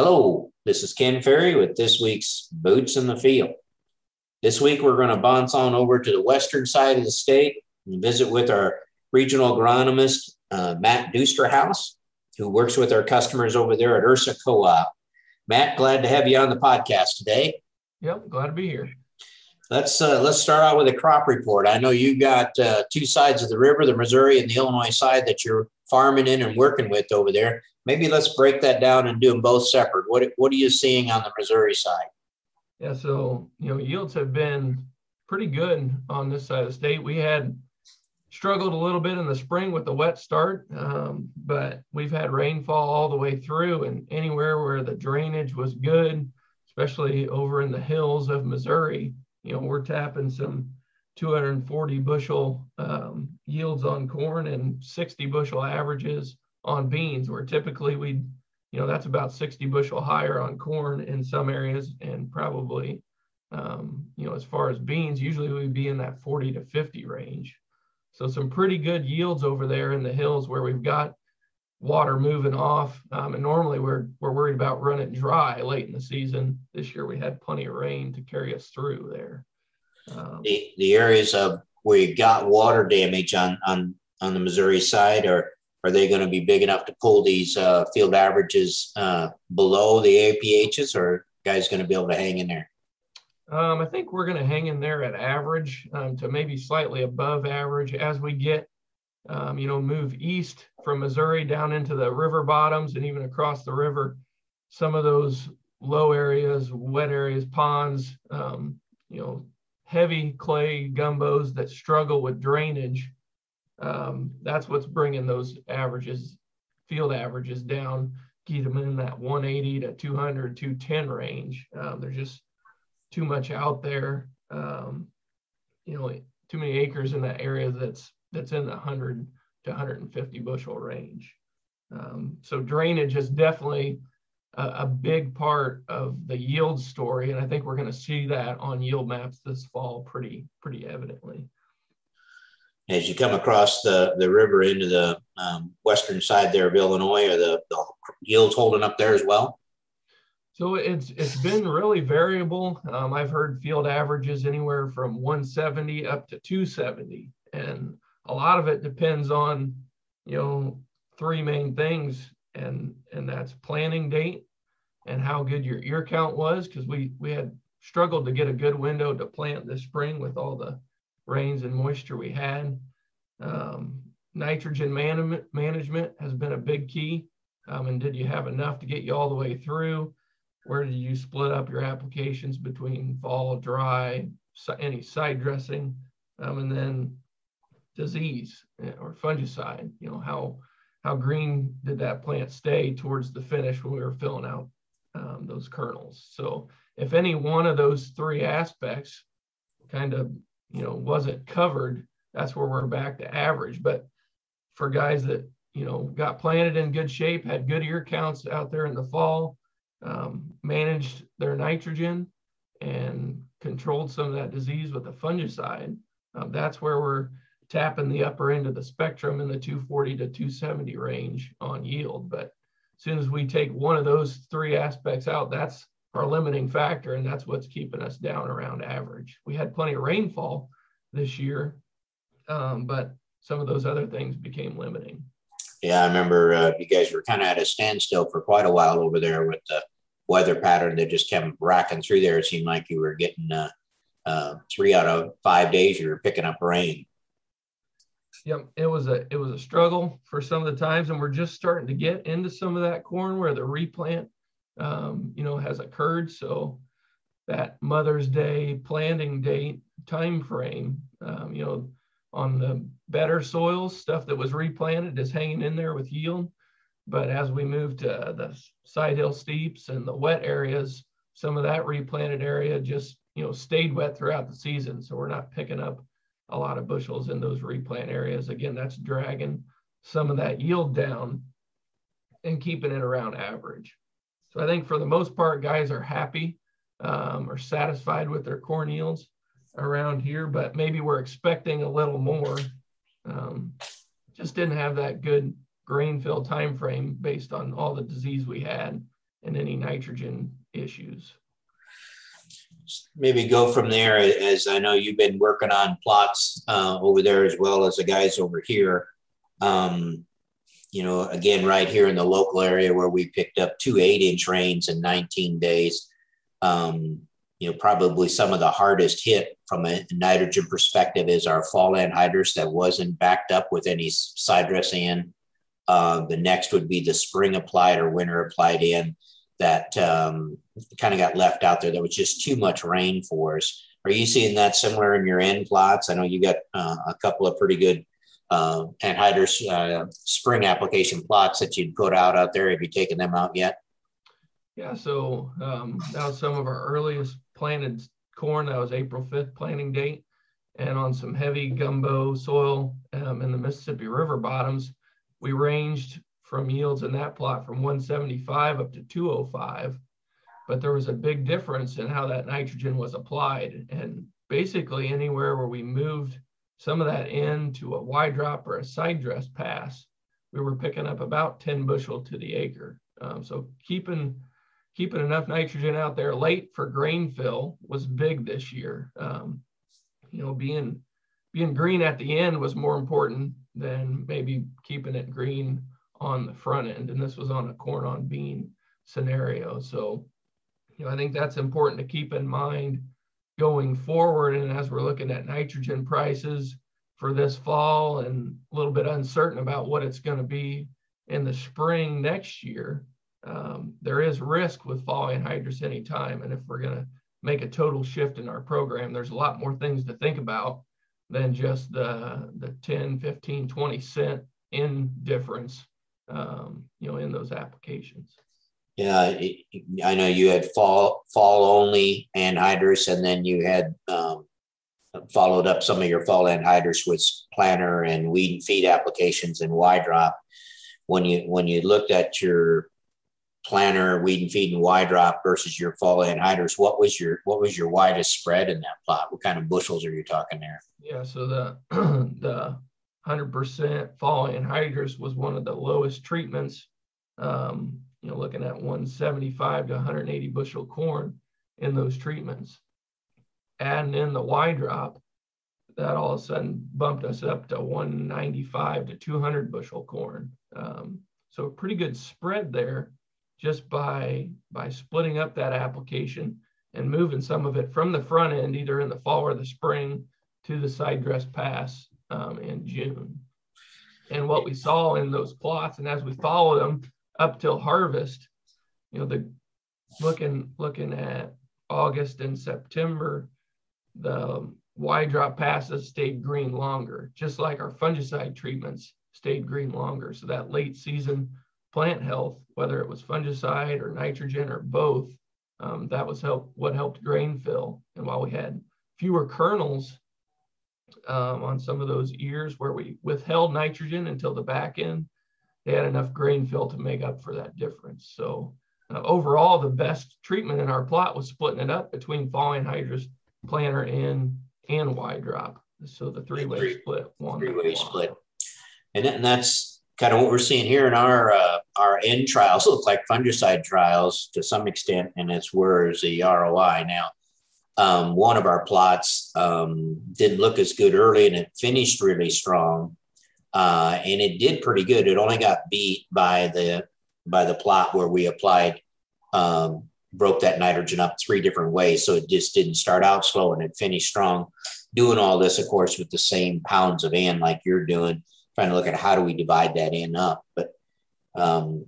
Hello, this is Ken Ferrie with this week's Boots in the Field. This week, we're going to bounce on over to the western side of the state and visit with our regional agronomist, uh, Matt Dusterhouse, who works with our customers over there at Ursa Co op. Matt, glad to have you on the podcast today. Yep, glad to be here. Let's uh, let's start out with a crop report. I know you got uh, two sides of the river, the Missouri and the Illinois side that you're farming in and working with over there maybe let's break that down and do them both separate. What what are you seeing on the Missouri side? Yeah, so you know yields have been pretty good on this side of the state. We had struggled a little bit in the spring with the wet start, um, but we've had rainfall all the way through, and anywhere where the drainage was good, especially over in the hills of Missouri, you know, we're tapping some 240 bushel um, yields on corn and 60 bushel averages on beans, where typically we, you know, that's about 60 bushel higher on corn in some areas, and probably, um, you know, as far as beans, usually we'd be in that 40 to 50 range. So some pretty good yields over there in the hills where we've got water moving off. Um, and normally we're we're worried about running dry late in the season. This year we had plenty of rain to carry us through there. Um, the the areas of where you got water damage on on on the Missouri side, or are they going to be big enough to pull these uh, field averages uh, below the APHs, or guys going to be able to hang in there? Um, I think we're going to hang in there at average um, to maybe slightly above average as we get, um, you know, move east from Missouri down into the river bottoms and even across the river. Some of those low areas, wet areas, ponds, um, you know, heavy clay gumbos that struggle with drainage um, that's what's bringing those averages, field averages down, keep them in that 180 to 200, 210 range. Um, there's just too much out there. Um, you know, too many acres in that area that's that's in the 100 to 150 bushel range. Um, so drainage is definitely a, a, big part of the yield story, and I think we're going to see that on yield maps this fall pretty pretty evidently as you come across the, the river into the um, western side there of Illinois, are the, the yields holding up there as well? So it's it's been really variable. Um, I've heard field averages anywhere from 170 up to 270, and a lot of it depends on you know three main things, and and that's planting date and how good your ear count was, because we we had struggled to get a good window to plant this spring with all the rains and moisture we had. Um, nitrogen man- management has been a big key. Um, and did you have enough to get you all the way through? Where did you split up your applications between fall, dry, any side dressing, um, and then disease eh, or fungicide? You know how how green did that plant stay towards the finish when we were filling out um, those kernels? So if any one of those three aspects kind of you know wasn't covered, that's where we're back to average. But for guys that you know got planted in good shape, had good ear counts out there in the fall, um, managed their nitrogen, and controlled some of that disease with a fungicide, um, that's where we're tapping the upper end of the spectrum in the 240 to 270 range on yield. But as soon as we take one of those three aspects out, that's our limiting factor, and that's what's keeping us down around average. We had plenty of rainfall this year, um, but some of those other things became limiting. Yeah, I remember uh, you guys were kind of at a standstill for quite a while over there with the weather pattern that just kept racking through there. It seemed like you were getting uh, uh, three out of five days you were picking up rain. Yep, it was a it was a struggle for some of the times, and we're just starting to get into some of that corn where the replant um, you know, has occurred. So that Mother's Day planting date time frame, um, you know, on the better soils, stuff that was replanted is hanging in there with yield. But as we move to the side hill steeps and the wet areas, some of that replanted area just you know stayed wet throughout the season. So we're not picking up a lot of bushels in those replant areas. Again, that's dragging some of that yield down and keeping it around average. So I think for the most part, guys are happy um, or satisfied with their corn yields around here, but maybe we're expecting a little more. Um, just didn't have that good grain fill time frame based on all the disease we had and any nitrogen issues. Maybe go from there, as I know you've been working on plots uh, over there as well as the guys over here. Um, you know, again, right here in the local area where we picked up two eight inch rains in 19 days. Um, you know, probably some of the hardest hit from a nitrogen perspective is our fall anhydrous that wasn't backed up with any side dress in. Uh, the next would be the spring applied or winter applied in that um, kind of got left out there. That was just too much rain for us. Are you seeing that similar in your N plots? I know you got uh, a couple of pretty good uh, anhydrous uh, spring application plots that you'd put out out there. Have you taken them out yet? Yeah, so um, that was some of our earliest planted corn. That was April 5th planting date. And on some heavy gumbo soil um, in the Mississippi River bottoms, we ranged from yields in that plot from 175 up to 205. But there was a big difference in how that nitrogen was applied. And basically, anywhere where we moved some of that into a Y drop or a side dress pass, we were picking up about 10 bushel to the acre. Um, so keeping keeping enough nitrogen out there late for grain fill was big this year. Um, you know, being being green at the end was more important than maybe keeping it green on the front end. And this was on a corn on bean scenario. So, you know, I think that's important to keep in mind going forward. And as we're looking at nitrogen prices for this fall and a little bit uncertain about what it's going to be in the spring next year, um, there is risk with fall anhydrous anytime. And if we're going to make a total shift in our program, there's a lot more things to think about than just the, the 10, 15, 20 cent in difference, um, you know, in those applications. Yeah, I know you had fall fall only anhydrous, and then you had um, followed up some of your fall anhydrous with planter and weed and feed applications and Y drop. When you when you looked at your planter, weed and feed, and Y drop versus your fall anhydrous, what was your what was your widest spread in that plot? What kind of bushels are you talking there? Yeah, so the the 100% fall anhydrous was one of the lowest treatments. Um, you know, looking at 175 to 180 bushel corn in those treatments. Adding in the Y drop, that all of a sudden bumped us up to 195 to 200 bushel corn. Um, so a pretty good spread there just by by splitting up that application and moving some of it from the front end, either in the fall or the spring, to the side dress pass um, in June. And what we saw in those plots, and as we followed them up till harvest, you know, the looking looking at August and September, the Y drop passes stayed green longer, just like our fungicide treatments stayed green longer. So that late season plant health, whether it was fungicide or nitrogen or both, um, that was help what helped grain fill. And while we had fewer kernels um, on some of those ears where we withheld nitrogen until the back end, they had enough grain fill to make up for that difference. So uh, overall, the best treatment in our plot was splitting it up between fall anhydrous, planter, and and Y drop. So the three-way three, split, one three-way split, and, and that's kind of what we're seeing here in our uh, our N trials look like fungicide trials to some extent, and it's where's the ROI now. Um, one of our plots um, didn't look as good early, and it finished really strong, uh, and it did pretty good. It only got beat by the by the plot where we applied um, broke that nitrogen up three different ways, so it just didn't start out slow and it finished strong. Doing all this, of course, with the same pounds of N like you're doing trying to look at how do we divide that in up. But um,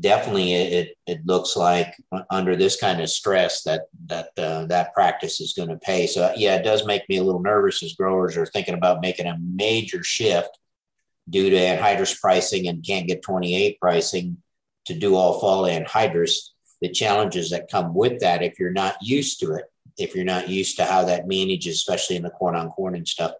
definitely, it, it looks like under this kind of stress that that uh, that practice is going to pay. So yeah, it does make me a little nervous as growers are thinking about making a major shift due to anhydrous pricing and can't get 28 pricing to do all fall anhydrous. The challenges that come with that, if you're not used to it, if you're not used to how that manages, especially in the corn on corn and stuff,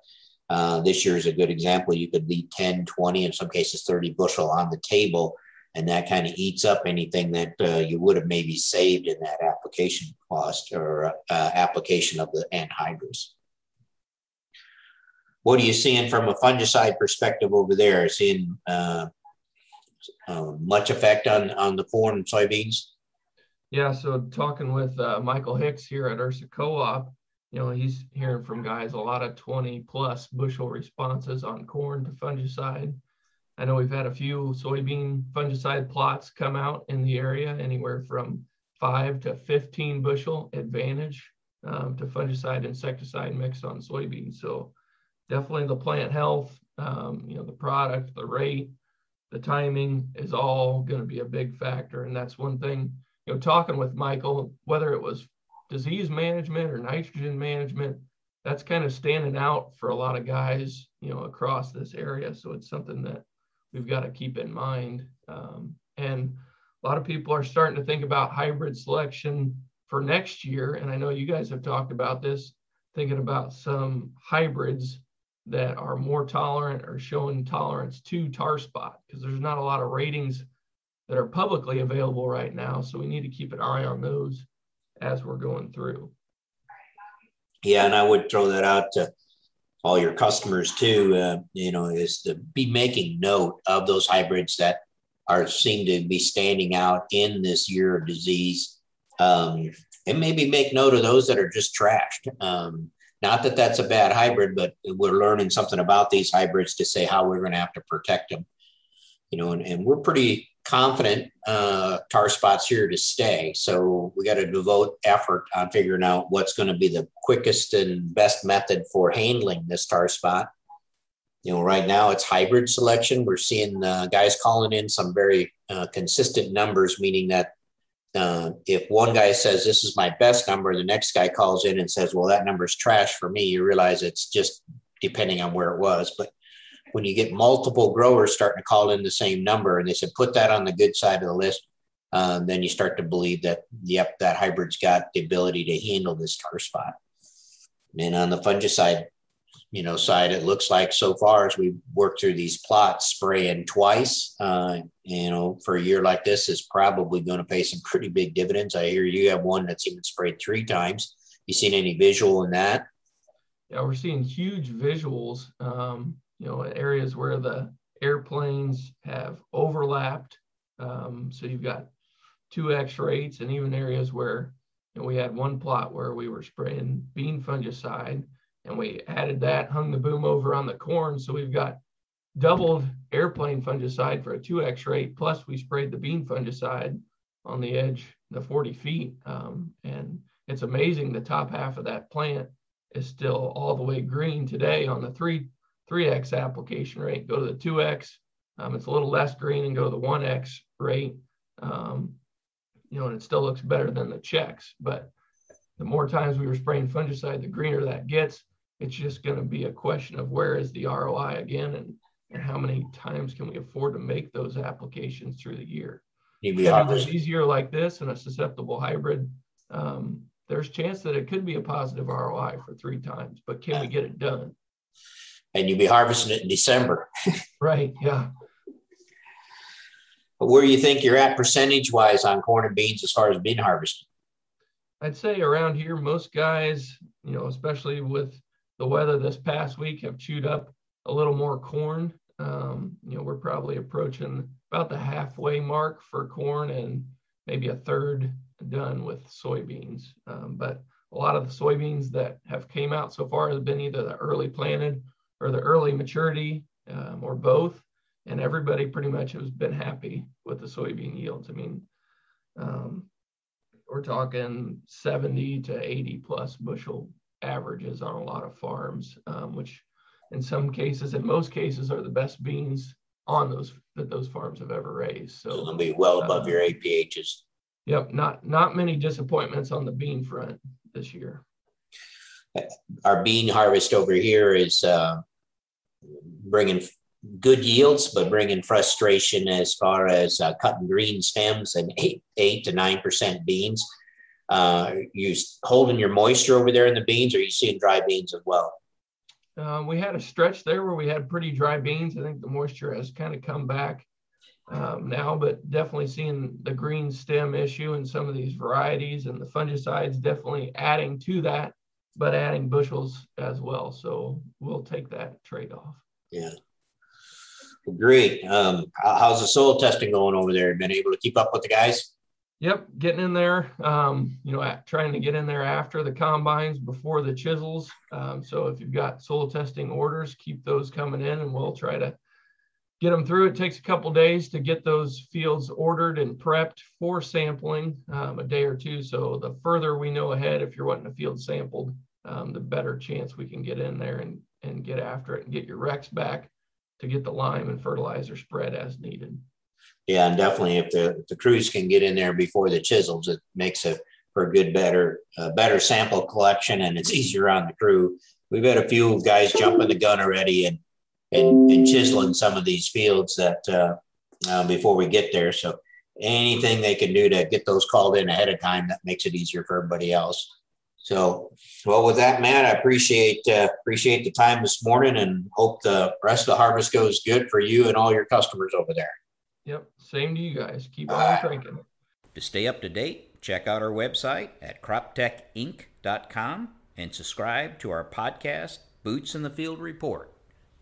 uh, this year is a good example. You could leave 10, 20, in some cases 30 bushel on the table, and that kind of eats up anything that uh, you would have maybe saved in that application cost or uh, application of the anhydrous. What are you seeing from a fungicide perspective over there? Seeing uh, uh, much effect on, on the corn and soybeans? Yeah, so talking with uh, Michael Hicks here at Ursa Co-op, you know, he's hearing from guys a lot of 20 plus bushel responses on corn to fungicide. I know we've had a few soybean fungicide plots come out in the area, anywhere from five to 15 bushel advantage um, to fungicide insecticide mix on soybeans. So definitely the plant health, um, you know, the product, the rate, the timing is all going to be a big factor. And that's one thing, you know, talking with Michael, whether it was disease management or nitrogen management, that's kind of standing out for a lot of guys, you know, across this area. So it's something that we've got to keep in mind. Um, and a lot of people are starting to think about hybrid selection for next year. And I know you guys have talked about this, thinking about some hybrids that are more tolerant or showing tolerance to tar spot because there's not a lot of ratings that are publicly available right now. So we need to keep an eye on those as we're going through. Yeah, and I would throw that out to all your customers too. Uh, you know, is to be making note of those hybrids that are seem to be standing out in this year of disease, um, and maybe make note of those that are just trashed. Um, not that that's a bad hybrid, but we're learning something about these hybrids to say how we're going to have to protect them. You know, and, and we're pretty confident uh, tar spots here to stay. So we got to devote effort on figuring out what's going to be the quickest and best method for handling this tar spot. You know, right now it's hybrid selection. We're seeing uh, guys calling in some very uh, consistent numbers, meaning that uh, if one guy says this is my best number, the next guy calls in and says, well, that number's trash for me. You realize it's just depending on where it was. But when you get multiple growers starting to call in the same number and they said, put that on the good side of the list, um, then you start to believe that, yep, that hybrid's got the ability to handle this tar spot. And on the fungicide you know side it looks like so far as we work through these plots spraying twice uh, you know for a year like this is probably going to pay some pretty big dividends. I hear you have one that's even sprayed three times. You seen any visual in that? Yeah we're seeing huge visuals um, you know areas where the airplanes have overlapped um, so you've got 2x rates and even areas where you know, we had one plot where we were spraying bean fungicide and we added that, hung the boom over on the corn. So we've got doubled airplane fungicide for a 2x rate, plus we sprayed the bean fungicide on the edge, the 40 feet. Um, and it's amazing the top half of that plant is still all the way green today on the 3, 3x application rate. Go to the 2x, um, it's a little less green, and go to the 1x rate. Um, you know, and it still looks better than the checks. But the more times we were spraying fungicide, the greener that gets. It's just going to be a question of where is the ROI again and, and how many times can we afford to make those applications through the year. If it was easier like this and a susceptible hybrid, um, there's chance that it could be a positive ROI for three times, but can we get it done? And you'll be harvesting it in December. right. Yeah. But where do you think you're at percentage wise on corn and beans as far as bean harvesting? I'd say around here, most guys, you know, especially with the weather this past week have chewed up a little more corn. Um, you know, we're probably approaching about the halfway mark for corn and maybe a third done with soybeans. Um, but a lot of the soybeans that have came out so far have been either the early planted or the early maturity um, or both. And everybody pretty much has been happy with the soybean yields. I mean, um, we're talking 70 to 80 plus bushel averages on a lot of farms, um, which in some cases, in most cases, are the best beans on those that those farms have ever raised. So it'll be well above uh, your APHs. Yep, not not many disappointments on the bean front this year. Our bean harvest over here is uh, bringing good yields, but bringing frustration as far as uh, cutting green stems and eight eight to nine percent beans. Uh, you holding your moisture over there in the beans, or you seeing dry beans as well? Um, we had a stretch there where we had pretty dry beans. I think the moisture has kind of come back um, now, but definitely seeing the green stem issue in some of these varieties and the fungicides definitely adding to that, but adding bushels as well. So we'll take that trade off. Yeah. Great. Um, how's the soil testing going over there? Been able to keep up with the guys? Yep, getting in there. Um, you know, trying to get in there after the combines, before the chisels. Um, so if you've got soil testing orders, keep those coming in, and we'll try to get them through. It takes a couple days to get those fields ordered and prepped for sampling, um, a day or two. So the further we know ahead, if you're wanting a field sampled, um, the better chance we can get in there and and get after it and get your recs back to get the lime and fertilizer spread as needed yeah, and definitely if the the crews can get in there before the chisels, it makes it for a good, better, uh, better sample collection, and it's easier on the crew. We've had a few guys jumping the gun already and and, and chiseling some of these fields that uh, uh, before we get there. So anything they can do to get those called in ahead of time that makes it easier for everybody else. So, well, with that, Matt, I appreciate uh, appreciate the time this morning, and hope the rest of the harvest goes good for you and all your customers over there. Yep. Same to you guys. Keep on drinking. To stay up to date, check out our website at croptechinc.com and subscribe to our podcast, Boots in the Field Report.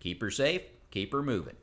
Keep her safe, keep her moving.